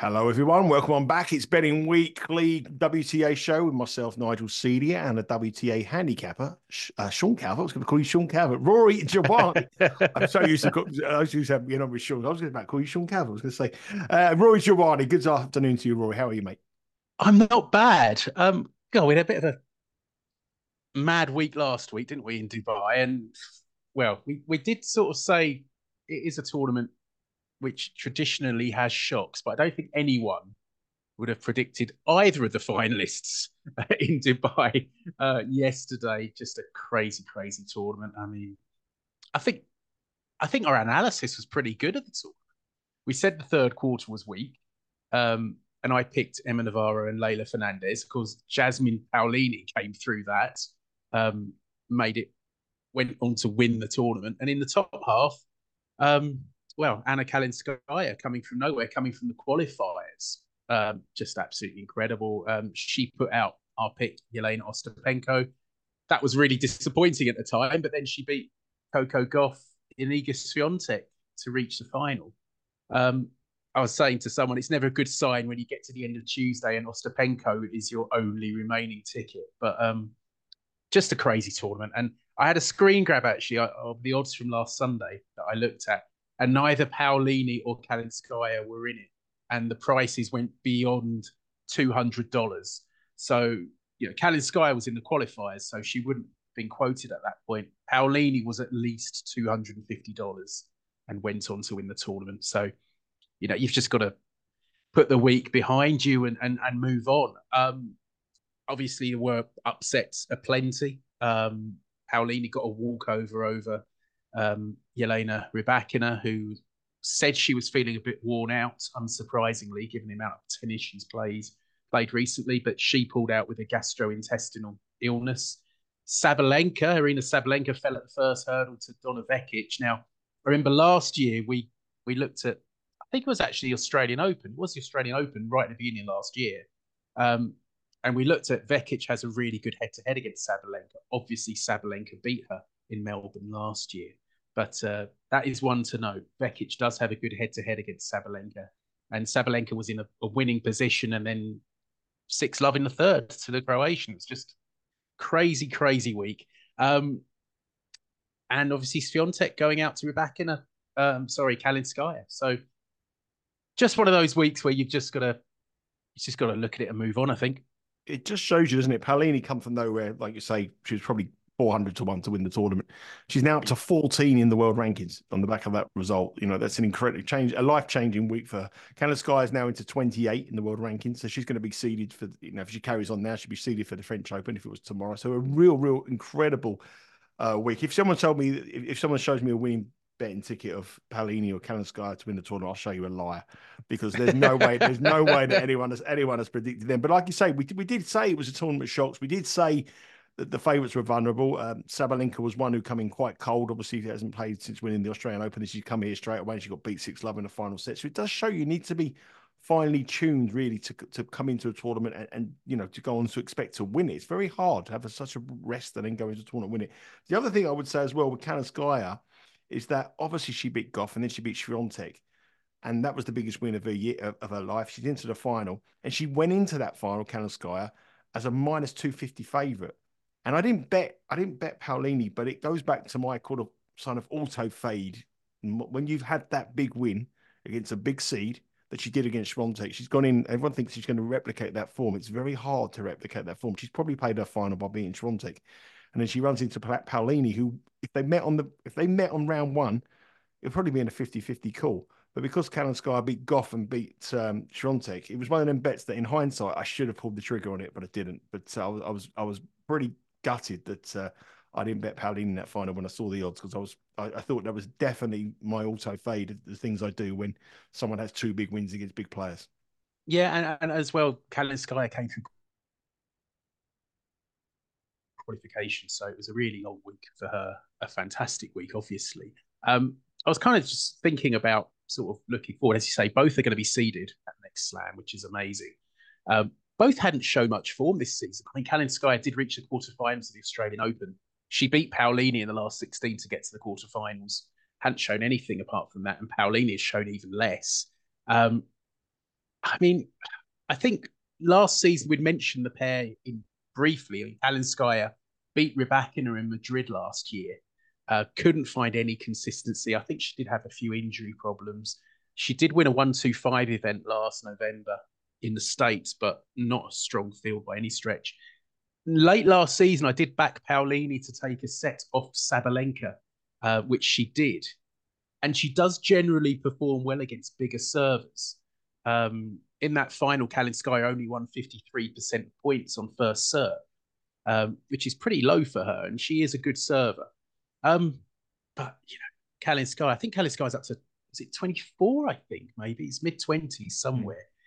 Hello, everyone. Welcome on back. It's Betting Weekly WTA show with myself, Nigel Seeley, and a WTA handicapper, uh, Sean Calvert. I was going to call you Sean Calvert. Rory Jiwani. I'm so used to, call, used to have, you know, with Sean. I was going to call you Sean Calvert. I was going to say, uh, Rory Jiwani. Good afternoon to you, Rory. How are you, mate? I'm not bad. Um, God, we had a bit of a mad week last week, didn't we, in Dubai? And well, we, we did sort of say it is a tournament which traditionally has shocks, but I don't think anyone would have predicted either of the finalists in Dubai uh, yesterday. Just a crazy, crazy tournament. I mean, I think I think our analysis was pretty good at the tournament. We said the third quarter was weak, um, and I picked Emma Navarro and Leylah Fernandez. Of course, Jasmine Paolini came through that, um, made it, went on to win the tournament, and in the top half. Um, well, Anna Kalinskaya coming from nowhere, coming from the qualifiers, um, just absolutely incredible. Um, she put out our pick, Jelena Ostapenko. That was really disappointing at the time, but then she beat Coco Gauff in Iga Swiatek to reach the final. Um, I was saying to someone, it's never a good sign when you get to the end of Tuesday and Ostapenko is your only remaining ticket. But um, just a crazy tournament. And I had a screen grab actually of the odds from last Sunday that I looked at and neither Paolini or Kalinskaya were in it, and the prices went beyond two hundred dollars. So you know, Kalinskaya was in the qualifiers, so she wouldn't have been quoted at that point. Paolini was at least two hundred and fifty dollars and went on to win the tournament. So you know, you've just got to put the week behind you and and, and move on. Um, obviously, there were upsets aplenty. Um, Paolini got a walkover over um, Jelena Rybakina, who said she was feeling a bit worn out, unsurprisingly, given the amount of tennis she's played played recently. But she pulled out with a gastrointestinal illness. Sabalenka, Aryna Sabalenka, fell at the first hurdle to Donna Vekic. Now, I remember last year we we looked at, I think it was actually the Australian Open. It was the Australian Open right at the beginning last year. Um, and we looked at Vekic has a really good head to head against Sabalenka. Obviously, Sabalenka beat her in Melbourne last year. But uh, that is one to note. Vekic does have a good head to head against Sabalenka. And Sabalenka was in a, a, winning position and then 6 love in the third to the Croatian. It's just crazy, crazy week. Um, and obviously Swiatek going out to Rybakina, um, sorry, Kalinskaya. So just one of those weeks where you've just got to, you just got to look at it and move on. I think it just shows you, doesn't it? Paolini come from nowhere, like you say. She was probably 400 to 1 to win the tournament. She's now up to 14 in the world rankings on the back of that result. You know, that's an incredible change, a life changing week for her. Sky is now into 28 in the world rankings. So she's going to be seeded for, you know, if she carries on now, she'll be seeded for the French Open if it was tomorrow. So a real, real incredible uh, week. If someone told me, if, if someone shows me a winning betting ticket of Paolini or Sky to win the tournament, I'll show you a liar because there's no way, there's no way that anyone has anyone has predicted them. But like you say, we we did say it was a tournament shocks. We did say the, the favourites were vulnerable. Um, Sabalenka was one who come in quite cold. Obviously, he hasn't played since winning the Australian Open. She's come here straight away. She got beat six love in the final set. So it does show you need to be finely tuned really to to come into a tournament and, and, you know to go on to expect to win it. It's very hard to have a, such a rest and then go into a tournament win it. The other thing I would say as well with Kalinskaya is that obviously she beat Gauff and then she beat Swiatek. And that was the biggest win of her year of, of her life. She's into the final, and she went into that final, Kalinskaya, as a minus two fifty favourite. And I didn't bet, I didn't bet Paolini, but it goes back to my kind of sign of auto fade. When you've had that big win against a big seed that she did against Swiatek, she's gone in. Everyone thinks she's going to replicate that form. It's very hard to replicate that form. She's probably played her final by beating Swiatek, and then she runs into Paolini, who if they met on the if they met on round one, it'd probably be in a 50-50 call. But because Kalinskaya beat Gauff and beat um, Swiatek, it was one of them bets that, in hindsight, I should have pulled the trigger on it, but I didn't. But uh, I was I was pretty gutted that uh, I didn't bet Paolini in that final when I saw the odds because I was I, I, thought that was definitely my auto fade the things I do when someone has two big wins against big players. Yeah, and, and as well, Kalinskaya came through qualification, so it was a really long week for her. A fantastic week, obviously. Um, I was kind of just thinking about sort of looking forward, as you say, both are going to be seeded at next slam, which is amazing. Um, both hadn't shown much form this season. I mean, Kalinskaya did reach the quarterfinals of the Australian Open. She beat Paolini in the last 16 to get to the quarterfinals. Hadn't shown anything apart from that, and Paolini has shown even less. Um, I mean, I think last season we'd mentioned the pair in briefly. Kalinskaya beat Rybakina in Madrid last year. Uh, couldn't find any consistency. I think she did have a few injury problems. She did win a 125 event last November in the States, but not a strong field by any stretch. Late last season, I did back Paolini to take a set off Sabalenka, uh, which she did. And she does generally perform well against bigger servers. Um, in that final, Kalinskaya only won 53% points on first serve, um, which is pretty low for her. And she is a good server. Um, but, you know, Kalinskaya, I think Kalinskaya's up to, is it 24? I think maybe it's mid 20s somewhere. Mm.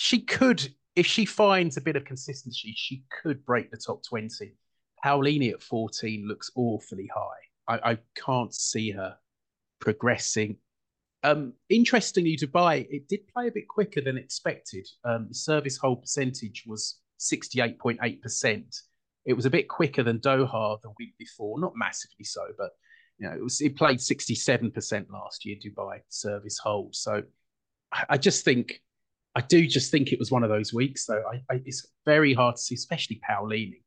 She could, if she finds a bit of consistency, she could break the top 20. Paolini at 14 looks awfully high. I, I can't see her progressing um, interestingly, Dubai it did play a bit quicker than expected. Um, service hold percentage was sixty eight point eight percent. It was a bit quicker than Doha the week before, not massively so, but you know it was it played sixty seven percent last year. Dubai service hold. So I, I, just think I do just think it was one of those weeks. Though I, I, it's very hard to see, especially Paolini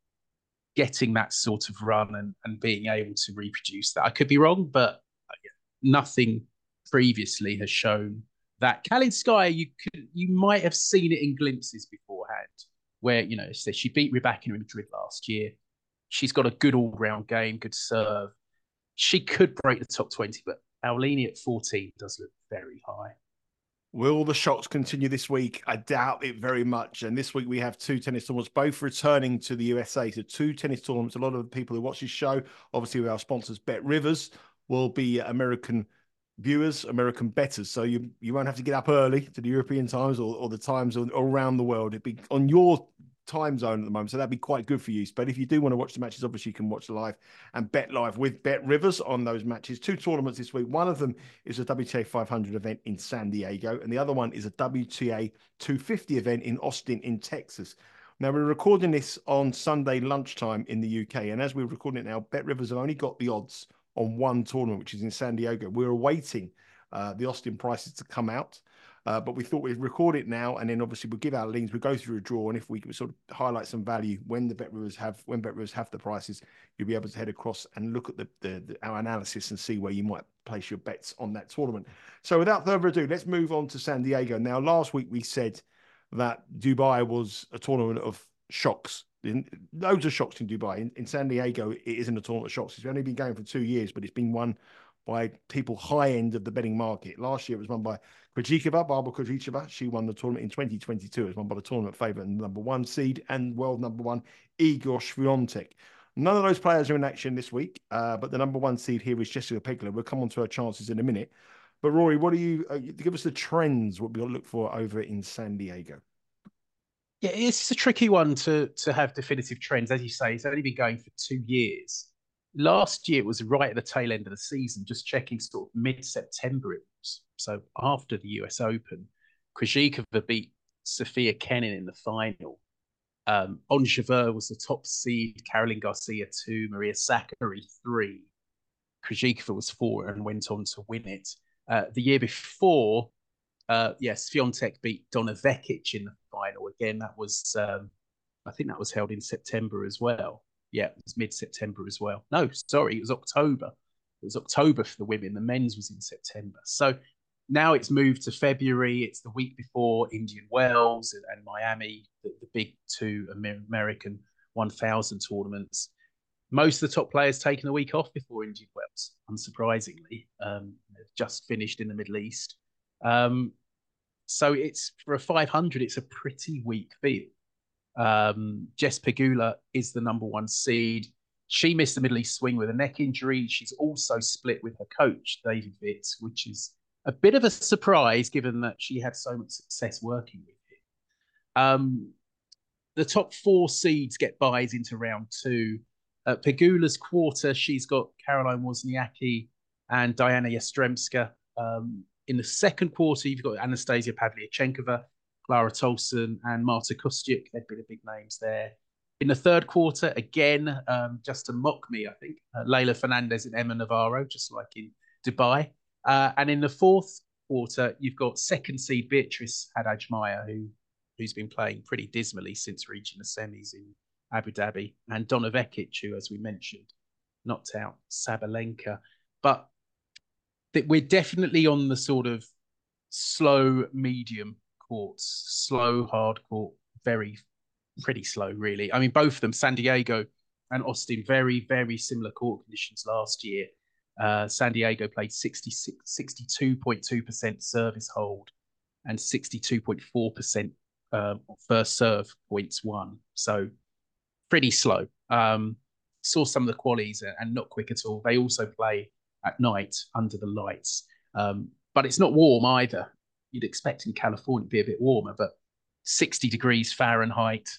getting that sort of run and, and being able to reproduce that. I could be wrong, but uh, nothing previously has shown that Kalinskaya, you could you might have seen it in glimpses beforehand, where you know she beat Rybakina in Madrid last year. She's got a good all round game, good serve. She could break the top twenty, but Paolini at fourteen does look very high. Will the shocks continue this week? I doubt it very much. And this week we have two tennis tournaments, both returning to the USA. So two tennis tournaments. A lot of the people who watch this show, obviously with our sponsors, Bet Rivers, will be American viewers, American betters. So you you won't have to get up early to the European times or, or the times around the world. It'd be on your time zone at the moment. So that'd be quite good for you. But if you do want to watch the matches, obviously you can watch live and bet live with Bet Rivers on those matches. Two tournaments this week. One of them is a WTA 500 event in San Diego, and the other one is a WTA 250 event in Austin, in Texas. Now we're recording this on Sunday lunchtime in the UK, and as we're recording it now, Bet Rivers have only got the odds on one tournament, which is in San Diego. We're awaiting uh, the Austin prices to come out. Uh, but we thought we'd record it now, and then obviously we'll give our links. We go through a draw, and if we sort of highlight some value when the bet rivers have when bet rivers have the prices, you'll be able to head across and look at the, the, the, our analysis and see where you might place your bets on that tournament. So without further ado, let's move on to San Diego. Now, last week we said that Dubai was a tournament of shocks in, loads of shocks in Dubai. In, in, San Diego, it isn't a tournament of shocks. It's only been going for two years, but it's been won by people high end of the betting market. Last year, it was won by Krejcikova, Barbara Krejcikova. She won the tournament in 2022. It was won by the tournament favourite and number one seed and world number one, Iga Swiatek. None of those players are in action this week, uh, but the number one seed here is Jessica Pegula. We'll come on to her chances in a minute. But Rory, what do you uh, give us the trends? What we got to look for over in San Diego? Yeah, it's a tricky one to to have definitive trends. As you say, it's only been going for two years. Last year it was right at the tail end of the season, just checking sort of mid September it was. So after the US Open, Krejcikova beat Sofia Kenin in the final. Um, Jabeur was the top seed, Caroline Garcia two, Maria Sakkari three. Krejcikova was four and went on to win it. Uh, the year before, uh, yes, Swiatek beat Donna Vekic in the final. Again, that was um, I think that was held in September as well. Yeah, it was mid September as well. No, sorry, it was October. It was October for the women. The men's was in September. So now it's moved to February. It's the week before Indian Wells and, and Miami, the, the, big two American 1000 tournaments. Most of the top players taking a week off before Indian Wells, unsurprisingly. Um, just finished in the Middle East. Um, so it's for a 500, it's a pretty weak field. Um, Jess Pegula is the number one seed. She missed the Middle East swing with a neck injury. She's also split with her coach, David Witt, which is a bit of a surprise given that she had so much success working with him. Um, the top four seeds get buys into round two. Uh, Pegula's quarter, she's got Caroline Wozniacki and Diana Yastremska. Um, in the second quarter, you've got Anastasia Pavlyuchenkova, Clara Tauson, and Marta Kostyuk. They'd be the big names there. In the third quarter, again, um, just to mock me, I think, uh, Leylah Fernandez and Emma Navarro, just like in Dubai. Uh, and in the fourth quarter, you've got second seed Beatrice Haddad-Maia, who who's been playing pretty dismally since reaching the semis in Abu Dhabi, and Donna Vekic, who, as we mentioned, knocked out Sabalenka. But we're definitely on the sort of slow medium courts, slow hard court, very pretty slow, really. I mean, both of them, San Diego and Austin, very, very similar court conditions last year. Uh, San Diego played 62.2% service hold and 62.4% um, first serve points won. So pretty slow. Um, saw some of the qualities and not quick at all. They also play at night under the lights, um, but it's not warm either. You'd expect in California to be a bit warmer, but 60 degrees Fahrenheit,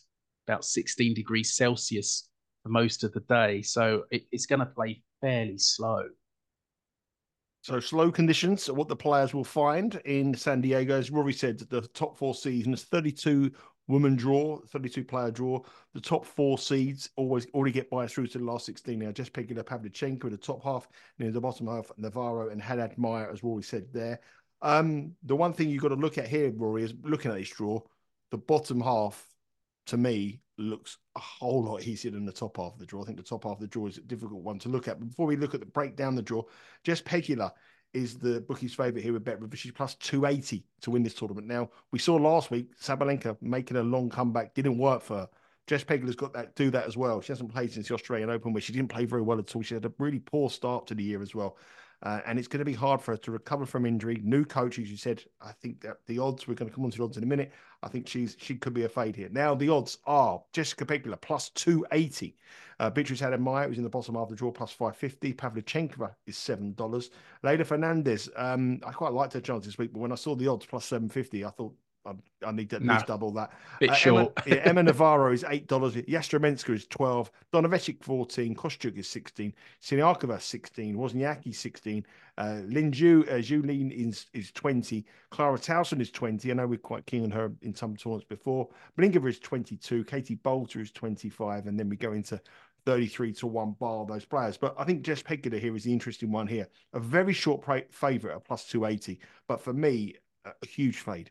about 16 degrees Celsius for most of the day. So it, it's going to play fairly slow. So slow conditions what the players will find in San Diego. As Rory said, the top four seasons, 32 woman draw, 32 player draw. The top four seeds always already get by through to the last 16 now. Just picking up Pavlyuchenko in the top half, in the bottom half, Navarro and Haddad-Maia, as Rory said there. Um, the one thing you've got to look at here, Rory, is looking at this draw, the bottom half to me looks a whole lot easier than the top half of the draw. I think the top half of the draw is a difficult one to look at. But before we look at the break down the draw, Jess Pegula is the bookie's favourite here with Bet River. She's plus 280 to win this tournament. Now, we saw last week Sabalenka making a long comeback, didn't work for her. Jess Pegula's got that do that as well. She hasn't played since the Australian Open, where she didn't play very well at all. She had a really poor start to the year as well. Uh, and it's going to be hard for her to recover from injury. New coach, as you said, I think that the odds, we're going to come on to the odds in a minute. I think she's she could be a fade here. Now, the odds are Jessica Pegula plus 280. Uh, Beatrice Haddad-Maia, who's in the bottom half of the draw, plus 550. Pavlyuchenkova is $7. Leylah Fernandez, um, I quite liked her chance this week, but when I saw the odds plus 750, I thought, I, I need to at least double that. Bit uh, short. Emma, yeah, Emma Navarro is eight dollars. Yastremska is twelve. Donna Vekic fourteen. Kostyuk is sixteen. Siniakova sixteen. Wozniacki sixteen. Uh, Lin Zhu, uh, Julien is is twenty. Clara Tauson is twenty. I know we're quite keen on her in some tournaments before. Blinkova is twenty-two. Katie Boulter is twenty-five, and then we go into 33 to 1 bar those players. But I think Jess Pegula here is the interesting one here. A very short favourite at plus 280. But for me, a huge fade.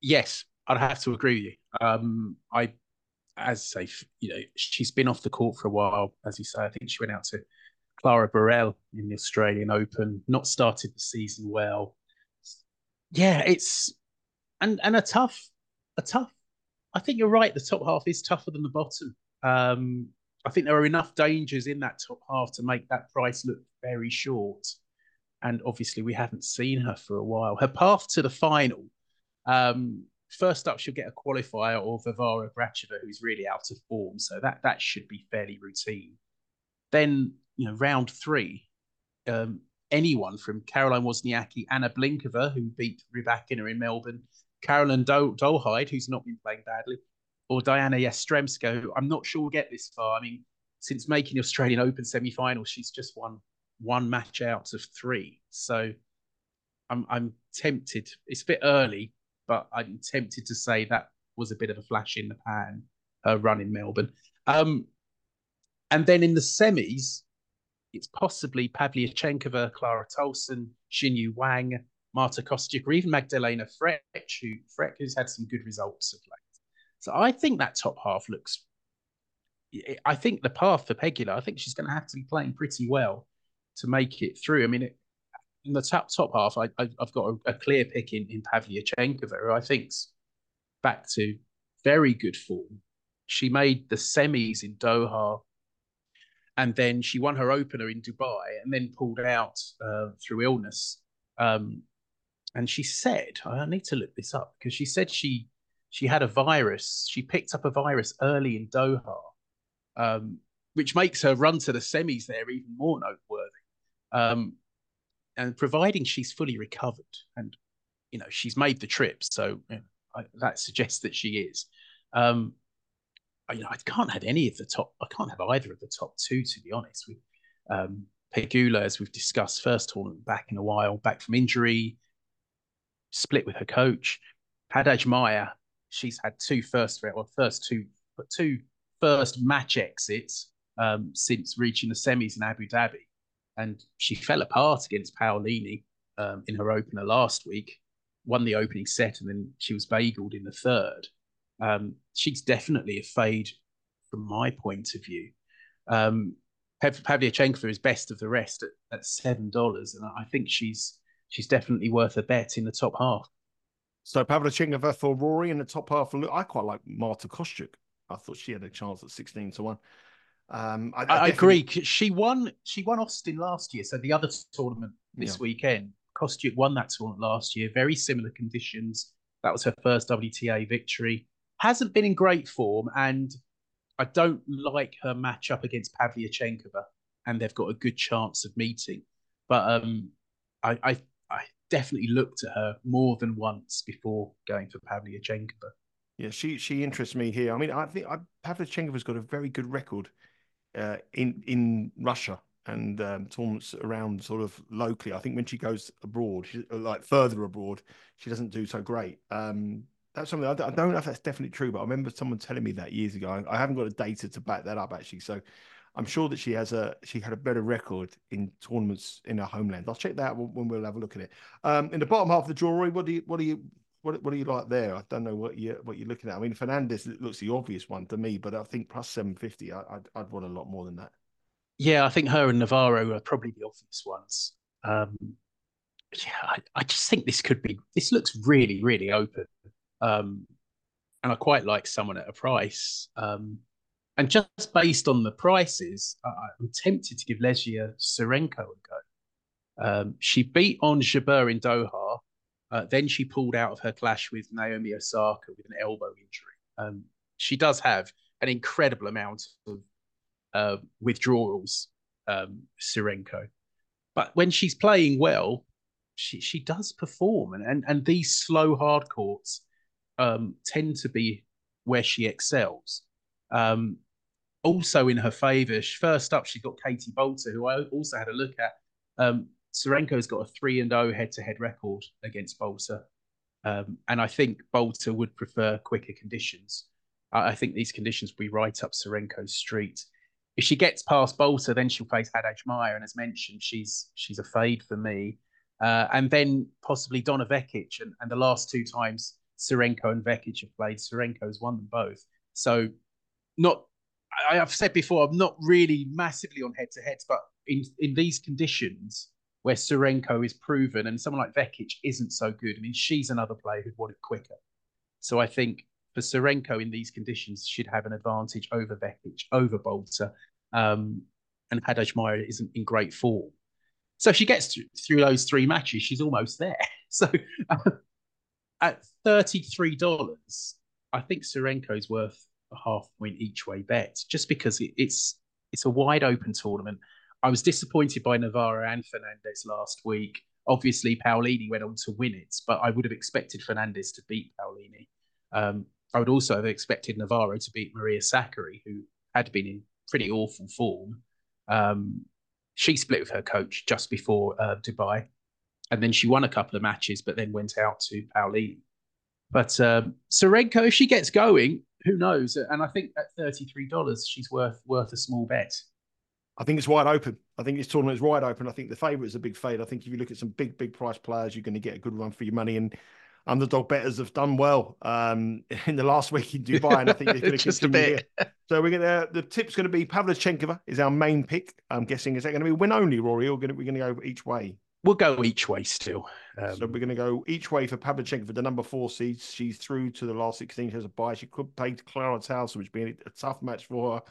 Yes, I'd have to agree with you. Um, I, as I say, you know, she's been off the court for a while. As you say, I think she went out to Clara Burel in the Australian Open, not started the season well. Yeah, it's and and a tough, a tough. I think you're right. The top half is tougher than the bottom. Um, I think there are enough dangers in that top half to make that price look very short. And obviously, we haven't seen her for a while. Her path to the final um, first up, she'll get a qualifier or Varvara Gracheva, who's really out of form. So that that should be fairly routine. Then, you know, round three, um, anyone from Caroline Wozniacki, Anna Blinkova, who beat Rybakina in Melbourne, Caroline Do- Dolehide, who's not been playing badly, or Diana Yastremska, who I'm not sure will get this far. I mean, since making the Australian Open semi-final, she's just won one match out of three. So I'm I'm tempted. It's a bit early, but I'm tempted to say that was a bit of a flash in the pan, her run in Melbourne. Um, and then in the semis, it's possibly Pavlyuchenkova, Clara Tauson, Xinyu Wang, Marta Kostyuk, or even Magdalena Frech, who Frech who's had some good results of late. So I think that top half looks. I think the path for Pegula, I think she's going to have to be playing pretty well to make it through. I mean, it, in the top top half, I, have got a, a, clear pick in, in Pavlyuchenkova, who I think's back to very good form. She made the semis in Doha, and then she won her opener in Dubai, and then pulled out uh, through illness. Um, and she said, I need to look this up because she said she she had a virus. She picked up a virus early in Doha, um, which makes her run to the semis there even more noteworthy. Um, and providing she's fully recovered and you know she's made the trip so you know, I, that suggests that she is. Um I, you know i can't have any of the top i can't have either of the top two to be honest. With um pegula as we've discussed first tournament back in a while back from injury split with her coach. Haddad-Maia she's had two first well first two but two first match exits um, since reaching the semis in Abu Dhabi and she fell apart against Paolini um, in her opener last week. Won the opening set, and then she was bageled in the third. Um, she's definitely a fade from my point of view. Um, Pavlyuchenkova is best of the rest at, at seven dollars, and I think she's she's definitely worth a bet in the top half. So Pavlyuchenkova for Rory in the top half. I quite like Marta Kostyuk. I thought she had a chance at sixteen to one. Um, I, I, I agree. She won. She won Austin last year, so the other tournament this yeah. weekend. Kostyuk won that tournament last year. Very similar conditions. That was her first WTA victory. Hasn't been in great form, and I don't like her matchup against Pavlyuchenkova, and they've got a good chance of meeting. But um, I, I, I definitely looked at her more than once before going for Pavlyuchenkova. Yeah, she she interests me here. I mean, I think I, Pavlyuchenkova's got a very good record uh, in in Russia and um, tournaments around sort of locally. I think when she goes abroad, she, like further abroad, she doesn't do so great. Um, that's something I don't, I don't, know if that's definitely true, but I remember someone telling me that years ago. I, I haven't got the data to back that up actually, so I'm sure that she has a she had a better record in tournaments in her homeland. I'll check that when, we'll have a look at it. Um, in the bottom half of the jewelry, what do you what do you what, what do you like there? I don't know what you what you're looking at. I mean, Fernandez looks the obvious one to me, but I think plus seven fifty, I'd I'd want a lot more than that. Yeah, I think her and Navarro are probably the obvious ones. Um, yeah, I, I just think this could be. This looks really, really open, um, and I quite like someone at a price. Um, and just based on the prices, I, am tempted to give Lesia Tsurenko a go. Um, she beat Ons Jabeur in Doha uh, then she pulled out of her clash with Naomi Osaka with an elbow injury. Um, she does have an incredible amount of uh, withdrawals, um, Tsurenko. But when she's playing well, she she does perform, and and, and these slow hard courts um, tend to be where she excels. Um, also in her favour, first up she got Katie Boulter, who I also had a look at. Um, Tsurenko's got a 3 and 0 head to head record against Boulter. Um, and I think Boulter would prefer quicker conditions. I, I think these conditions will be right up Tsurenko's street. If she gets past Boulter, then she'll face Haddad-Maia. And as mentioned, she's she's a fade for me. Uh, and then possibly Donna Vekic. And, and the last two times Tsurenko and Vekic have played, Tsurenko's won them both. So, not I, have said before, I'm not really massively on head to heads, but in, in these conditions, where Tsurenko is proven and someone like Vekic isn't so good. I mean, she's another player who'd want it quicker. So I think for Tsurenko in these conditions should have an advantage over Vekic, over Boulter, Um, and Haddad-Maia isn't in great form. So if she gets through, through those three matches, she's almost there. So uh, at $33, I think Tsurenko's worth a half point each way bet just because it, it's it's a wide open tournament. I was disappointed by Navarro and Fernandez last week. Obviously, Paolini went on to win it, but I would have expected Fernandez to beat Paolini. Um, I would also have expected Navarro to beat Maria Sakkari, who had been in pretty awful form. Um, she split with her coach just before uh, Dubai, and then she won a couple of matches, but then went out to Paolini. But um, Tsurenko, if she gets going, who knows? And I think at thirty three dollars, she's worth worth a small bet. I think it's wide open. I think this tournament is wide open. I think the favourite is a big fade. I think if you look at some big, big price players, you're going to get a good run for your money. And underdog betters have done well um, in the last week in Dubai, and I think they're going to continue. Here. So we're going to the tip's going to be Pavlyuchenkova is our main pick. I'm guessing is that going to be win only, Rory, or going to, we're going to go each way? We'll go each way still. Um, so we're going to go each way for Pavlyuchenkova, the number four seed. She's through to the last 16. She has a bye. She could play Clara Tauson, which being a tough match for her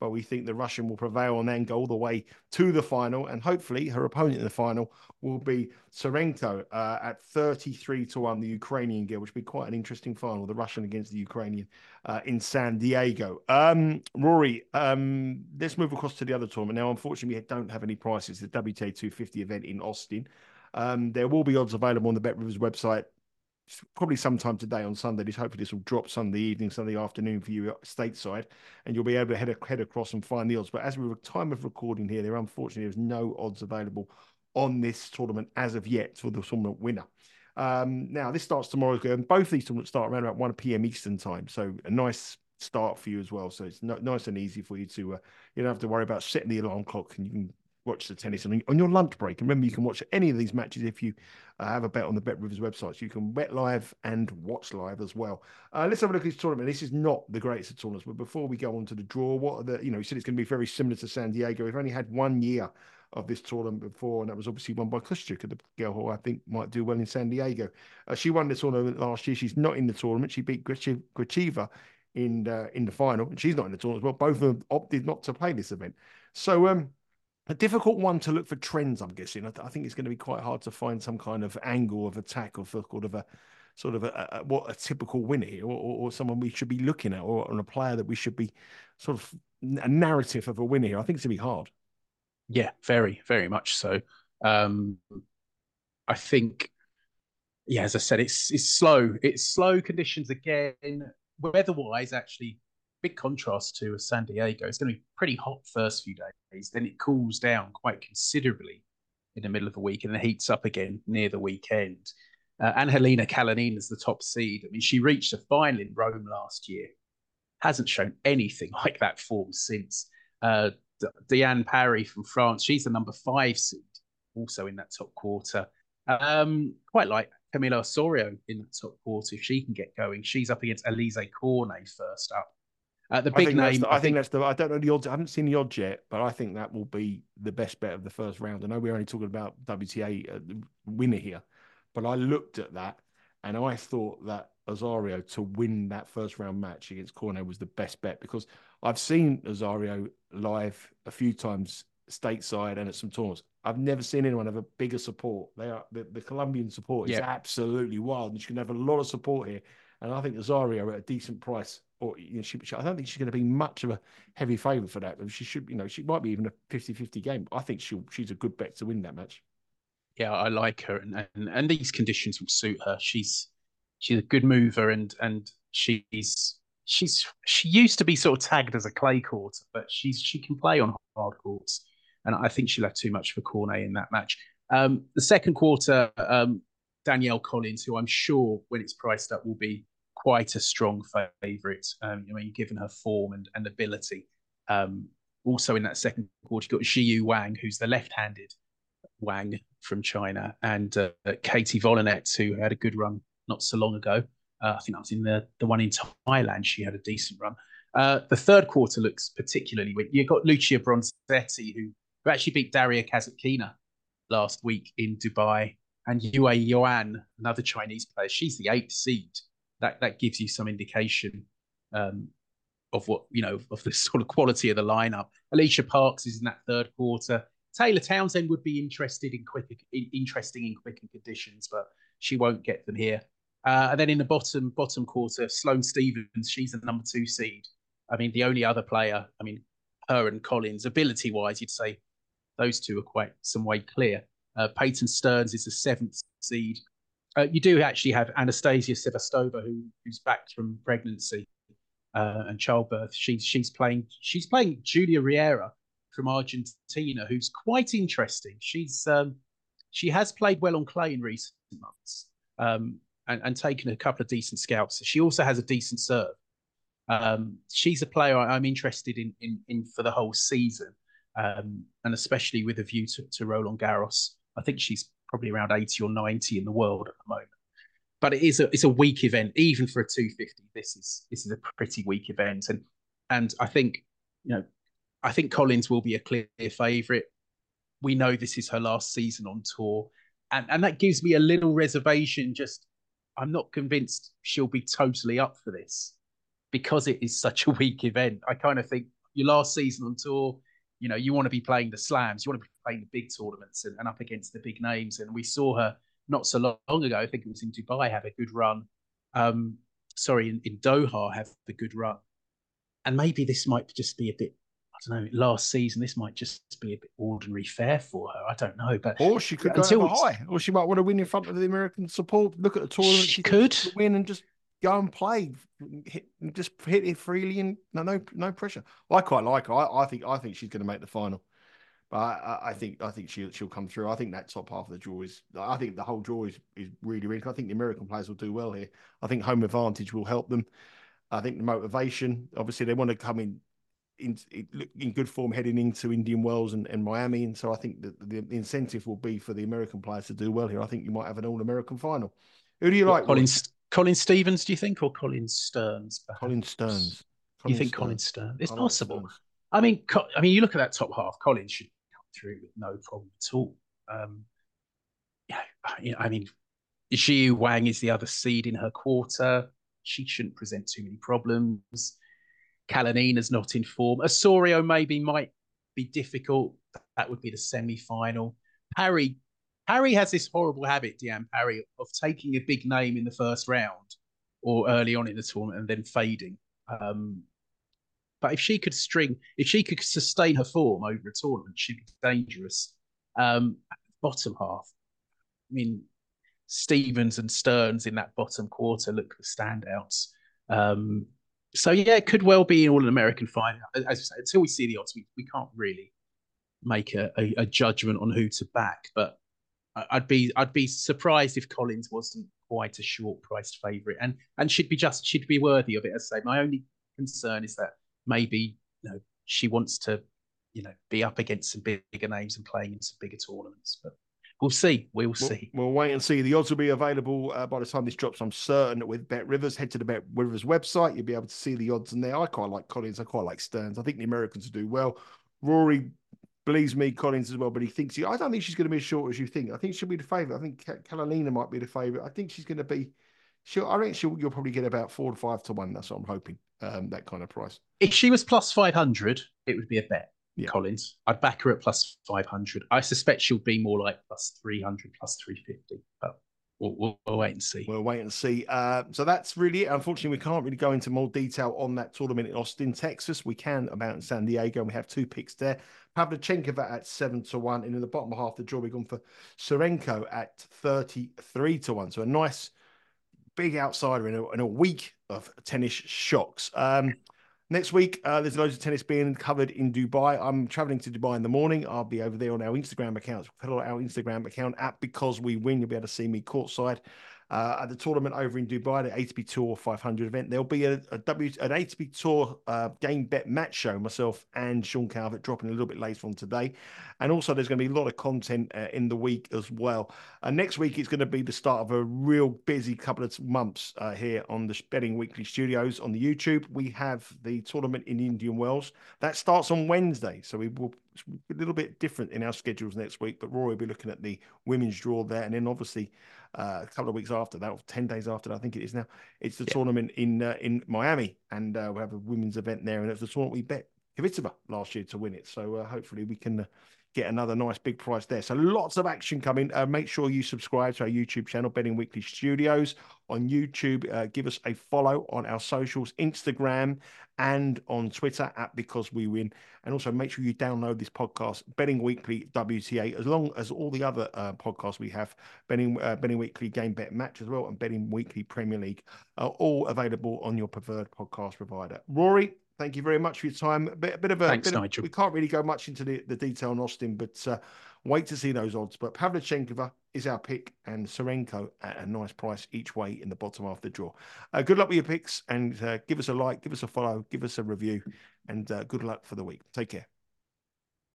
but we think the Russian will prevail and then go all the way to the final. And hopefully, her opponent in the final will be Tsurenko uh, at 33 to 1, the Ukrainian girl, which will be quite an interesting final, the Russian against the Ukrainian uh, in San Diego. Um, Rory, um, let's move across to the other tournament. Now, unfortunately, we don't have any prices. The WTA 250 event in Austin. Um, there will be odds available on the Bet Rivers website probably sometime today on Sunday. This hopefully this will drop Sunday evening, Sunday afternoon for you stateside, and you'll be able to head, head across and find the odds. But as we were time of recording here, there unfortunately there's no odds available on this tournament as of yet for the tournament winner. Um, now this starts tomorrow, and both these tournaments start around about one p.m. Eastern time, so a nice start for you as well. So it's no, nice and easy for you to uh, you don't have to worry about setting the alarm clock, and you can watch the tennis on, on your lunch break. And remember, you can watch any of these matches if you uh, have a bet on the Bet Rivers website. So you can bet live and watch live as well. Uh, let's have a look at this tournament. This is not the greatest of tournaments, but before we go on to the draw, what are the, you know, you said it's going to be very similar to San Diego. We've only had one year of this tournament before, and that was obviously won by Kostyuk, the girl who I think might do well in San Diego. Uh, she won the tournament last year. She's not in the tournament. She beat Gracheva in uh, in the final, and she's not in the tournament as well. Both of them opted not to play this event. So um, a difficult one to look for trends. I'm guessing. I, th- I, think it's going to be quite hard to find some kind of angle of attack or sort of a sort of a, a what a typical winner or, or, or, someone we should be looking at, or, or a player that we should be sort of a narrative of a winner here. I think it's going to be hard. Yeah, very, very much so. Um, I think, yeah, as I said, it's it's slow. It's slow conditions again. Weather-wise, actually, big contrast to San Diego. It's going to be pretty hot first few days, then it cools down quite considerably in the middle of the week, and then heats up again near the weekend. Uh, Angelina Kalinina is the top seed. I mean, she reached a final in Rome last year. Hasn't shown anything like that form since. Uh, Diane Parry from France, she's the number five seed, also in that top quarter. Um, quite like Camila Osorio in that top quarter if she can get going. She's up against Alizé Cornet first up. Uh, the big I name. The, I, I think, think, that's the. I don't know the odds. I haven't seen the odds yet, but I think that will be the best bet of the first round. I know we're only talking about WTA uh, winner here, but I looked at that and I thought that Osorio to win that first round match against Cornet was the best bet because I've seen Osorio live a few times stateside and at some tournaments. I've never seen anyone have a bigger support. They are the, the Colombian support is yeah. absolutely wild, and she can have a lot of support here. And I think Osorio at a decent price, or you know, she, I don't think she's going to be much of a heavy favourite for that. She should, you know, she might be even a 50-50 game. I think she she's a good bet to win that match. Yeah, I like her, and, and and these conditions will suit her. She's she's a good mover, and and she's she's she used to be sort of tagged as a clay court, but she's she can play on hard courts and I think she left too much for Cornet in that match. Um, the second quarter, um, Danielle Collins, who I'm sure when it's priced up will be quite a strong favourite. Um, I mean, given her form and, and ability. Um, also in that second quarter, you've got Xiyu Wang, who's the left-handed Wang from China, and uh, Katie Volynets, who had a good run not so long ago. Uh, I think that was in the the one in Thailand. She had a decent run. Uh, the third quarter looks particularly weak. You've got Lucia Bronzetti, who who actually beat Daria Kasatkina last week in Dubai, and Yue Yuan, another Chinese player. She's the eighth seed. That that gives you some indication um, of what you know of the sort of quality of the lineup. Alicia Parks is in that third quarter. Taylor Townsend would be interested in quicker, interesting in quicker conditions, but she won't get them here. Uh, and then in the bottom bottom quarter, Sloane Stevens, she's the number two seed. I mean, the only other player, I mean, her and Collins, ability wise, you'd say those two are quite some way clear. Uh, Peyton Stearns is the seventh seed. Uh, you do actually have Anastasia Sevastova, who, who's back from pregnancy uh, and childbirth. She's she's playing she's playing Julia Riera from Argentina, who's quite interesting. She's um, she has played well on clay in recent months um, and, and taken a couple of decent scouts. She also has a decent serve. Um, she's a player I'm interested in, in, in for the whole season um, and especially with a view to, to Roland Garros. I think she's probably around 80 or 90 in the world at the moment. But it is a it's a weak event, even for a 250. This is this is a pretty weak event, and and I think you know I think Collins will be a clear favourite. We know this is her last season on tour, and and that gives me a little reservation. Just I'm not convinced she'll be totally up for this because it is such a weak event. I kind of think your last season on tour, you know, you want to be playing the slams, you want to be playing the big tournaments and, and up against the big names. And we saw her not so long ago, I think it was in Dubai, have a good run. Um, sorry, in, in Doha, have a good run. And maybe this might just be a bit, I don't know, last season, this might just be a bit ordinary fare for her. I don't know. But Or she could go high, or she might want to win in front of the American support. Look at the tournament. She, she could win and just go and play, hit, just hit it freely and no, no, no pressure. I quite like her. I, I think, I think she's going to make the final. But I, I, think, I think she'll, she'll come through. I think that top half of the draw is. I think the whole draw is, is really, really. I think the American players will do well here. I think home advantage will help them. I think the motivation. Obviously, they want to come in in, in good form heading into Indian Wells and, and Miami, and so I think that the, the incentive will be for the American players to do well here. I think you might have an All American final. Who do you like? Colin Colin Stevens, do you think, or Colin Stearns? Perhaps? Colin Stearns. Colin you think Stearns. Colin Stearns? It's I possible. Like I mean, I mean, you look at that top half. Colin should come through with no problem at all. Um, yeah, I mean, Xiyu Wang is the other seed in her quarter. She shouldn't present too many problems. Kalinina's not in form. Osorio maybe might be difficult. That would be the semi-final. Parry, Parry has this horrible habit, Diane Parry, of taking a big name in the first round or early on in the tournament and then fading. Um, but if she could string, if she could sustain her form over a tournament, she'd be dangerous. Um, bottom half, I mean, Stevens and Stearns in that bottom quarter look the standouts. Um, so yeah, it could well be an All American final. As say, until we see the odds, we, we can't really make a, a, a, judgment on who to back. But I'd be I'd be surprised if Collins wasn't quite a short priced favourite, and and she'd be just she'd be worthy of it. As I say, my only concern is that maybe you know she wants to you know be up against some bigger names and playing in some bigger tournaments, but we'll see. We'll, we'll see. We'll wait and see. The odds will be available uh, by the time this drops. I'm certain with Bet Rivers. Head to the Bet Rivers website. You'll be able to see the odds in there. I quite like Collins. I quite like Stearns. I think the Americans do well. Rory believes me, Collins as well, but he thinks he, I don't think she's going to be as short as you think. I think she'll be the favourite. I think Kalinina might be the favourite. I think she's going to be. She'll, I think she'll, you'll probably get about four to five to one. That's what I'm hoping. Um, that kind of price. If she was plus five hundred, it would be a bet yeah. Collins. I'd back her at plus 500. I suspect she'll be more like plus 300, plus 350. But we'll, we'll, wait and see. We'll wait and see. Uh, so that's really it. Unfortunately, we can't really go into more detail on that tournament in Austin, Texas. We can about San Diego, and we have two picks there. Pavlyuchenkova at seven to one, and in the bottom half the draw, we've gone for Tsurenko at 33 to one. So a nice big outsider in a, in a week of tennis shocks. Um, Next week, uh, there's loads of tennis being covered in Dubai. I'm traveling to Dubai in the morning. I'll be over there on our Instagram account. Follow our Instagram account at Because We Win. You'll be able to see me courtside uh, at the tournament over in Dubai, the ATP Tour 500 event. There'll be a, a W an ATP Tour uh, game bet match show. Myself and Sean Calvert dropping a little bit later on today, and also there's going to be a lot of content uh, in the week as well. Uh, next week it's going to be the start of a real busy couple of months uh, here on the Betting Weekly Studios on the YouTube. We have the tournament in Indian Wells that starts on Wednesday, so we will a little bit different in our schedules next week. But Rory will be looking at the women's draw there, and then obviously uh, a couple of weeks after that, or ten days after that, I think it is now. It's the yeah. tournament in uh, in Miami, and uh, we have a women's event there, and it's the tournament we bet Kvitova last year to win it. So uh, hopefully we can uh, get another nice big price there. So lots of action coming. Uh, make sure you subscribe to our YouTube channel, Betting Weekly Studios on YouTube. Uh, give us a follow on our socials, Instagram and on Twitter at Because We Win. And also make sure you download this podcast, Betting Weekly WTA, as long as all the other uh, podcasts we have, Betting, uh, Betting Weekly Game Bet Match as well, and Betting Weekly Premier League, are all available on your preferred podcast provider. Rory, thank you very much for your time. A bit, a bit of a. Thanks, bit Nigel. Of, we can't really go much into the, the detail on Austin, but uh, wait to see those odds. But Pavlyuchenkova is our pick, and Tsurenko at a nice price each way in the bottom half of the draw. Uh, good luck with your picks, and uh, give us a like, give us a follow, give us a review, and uh, good luck for the week. Take care.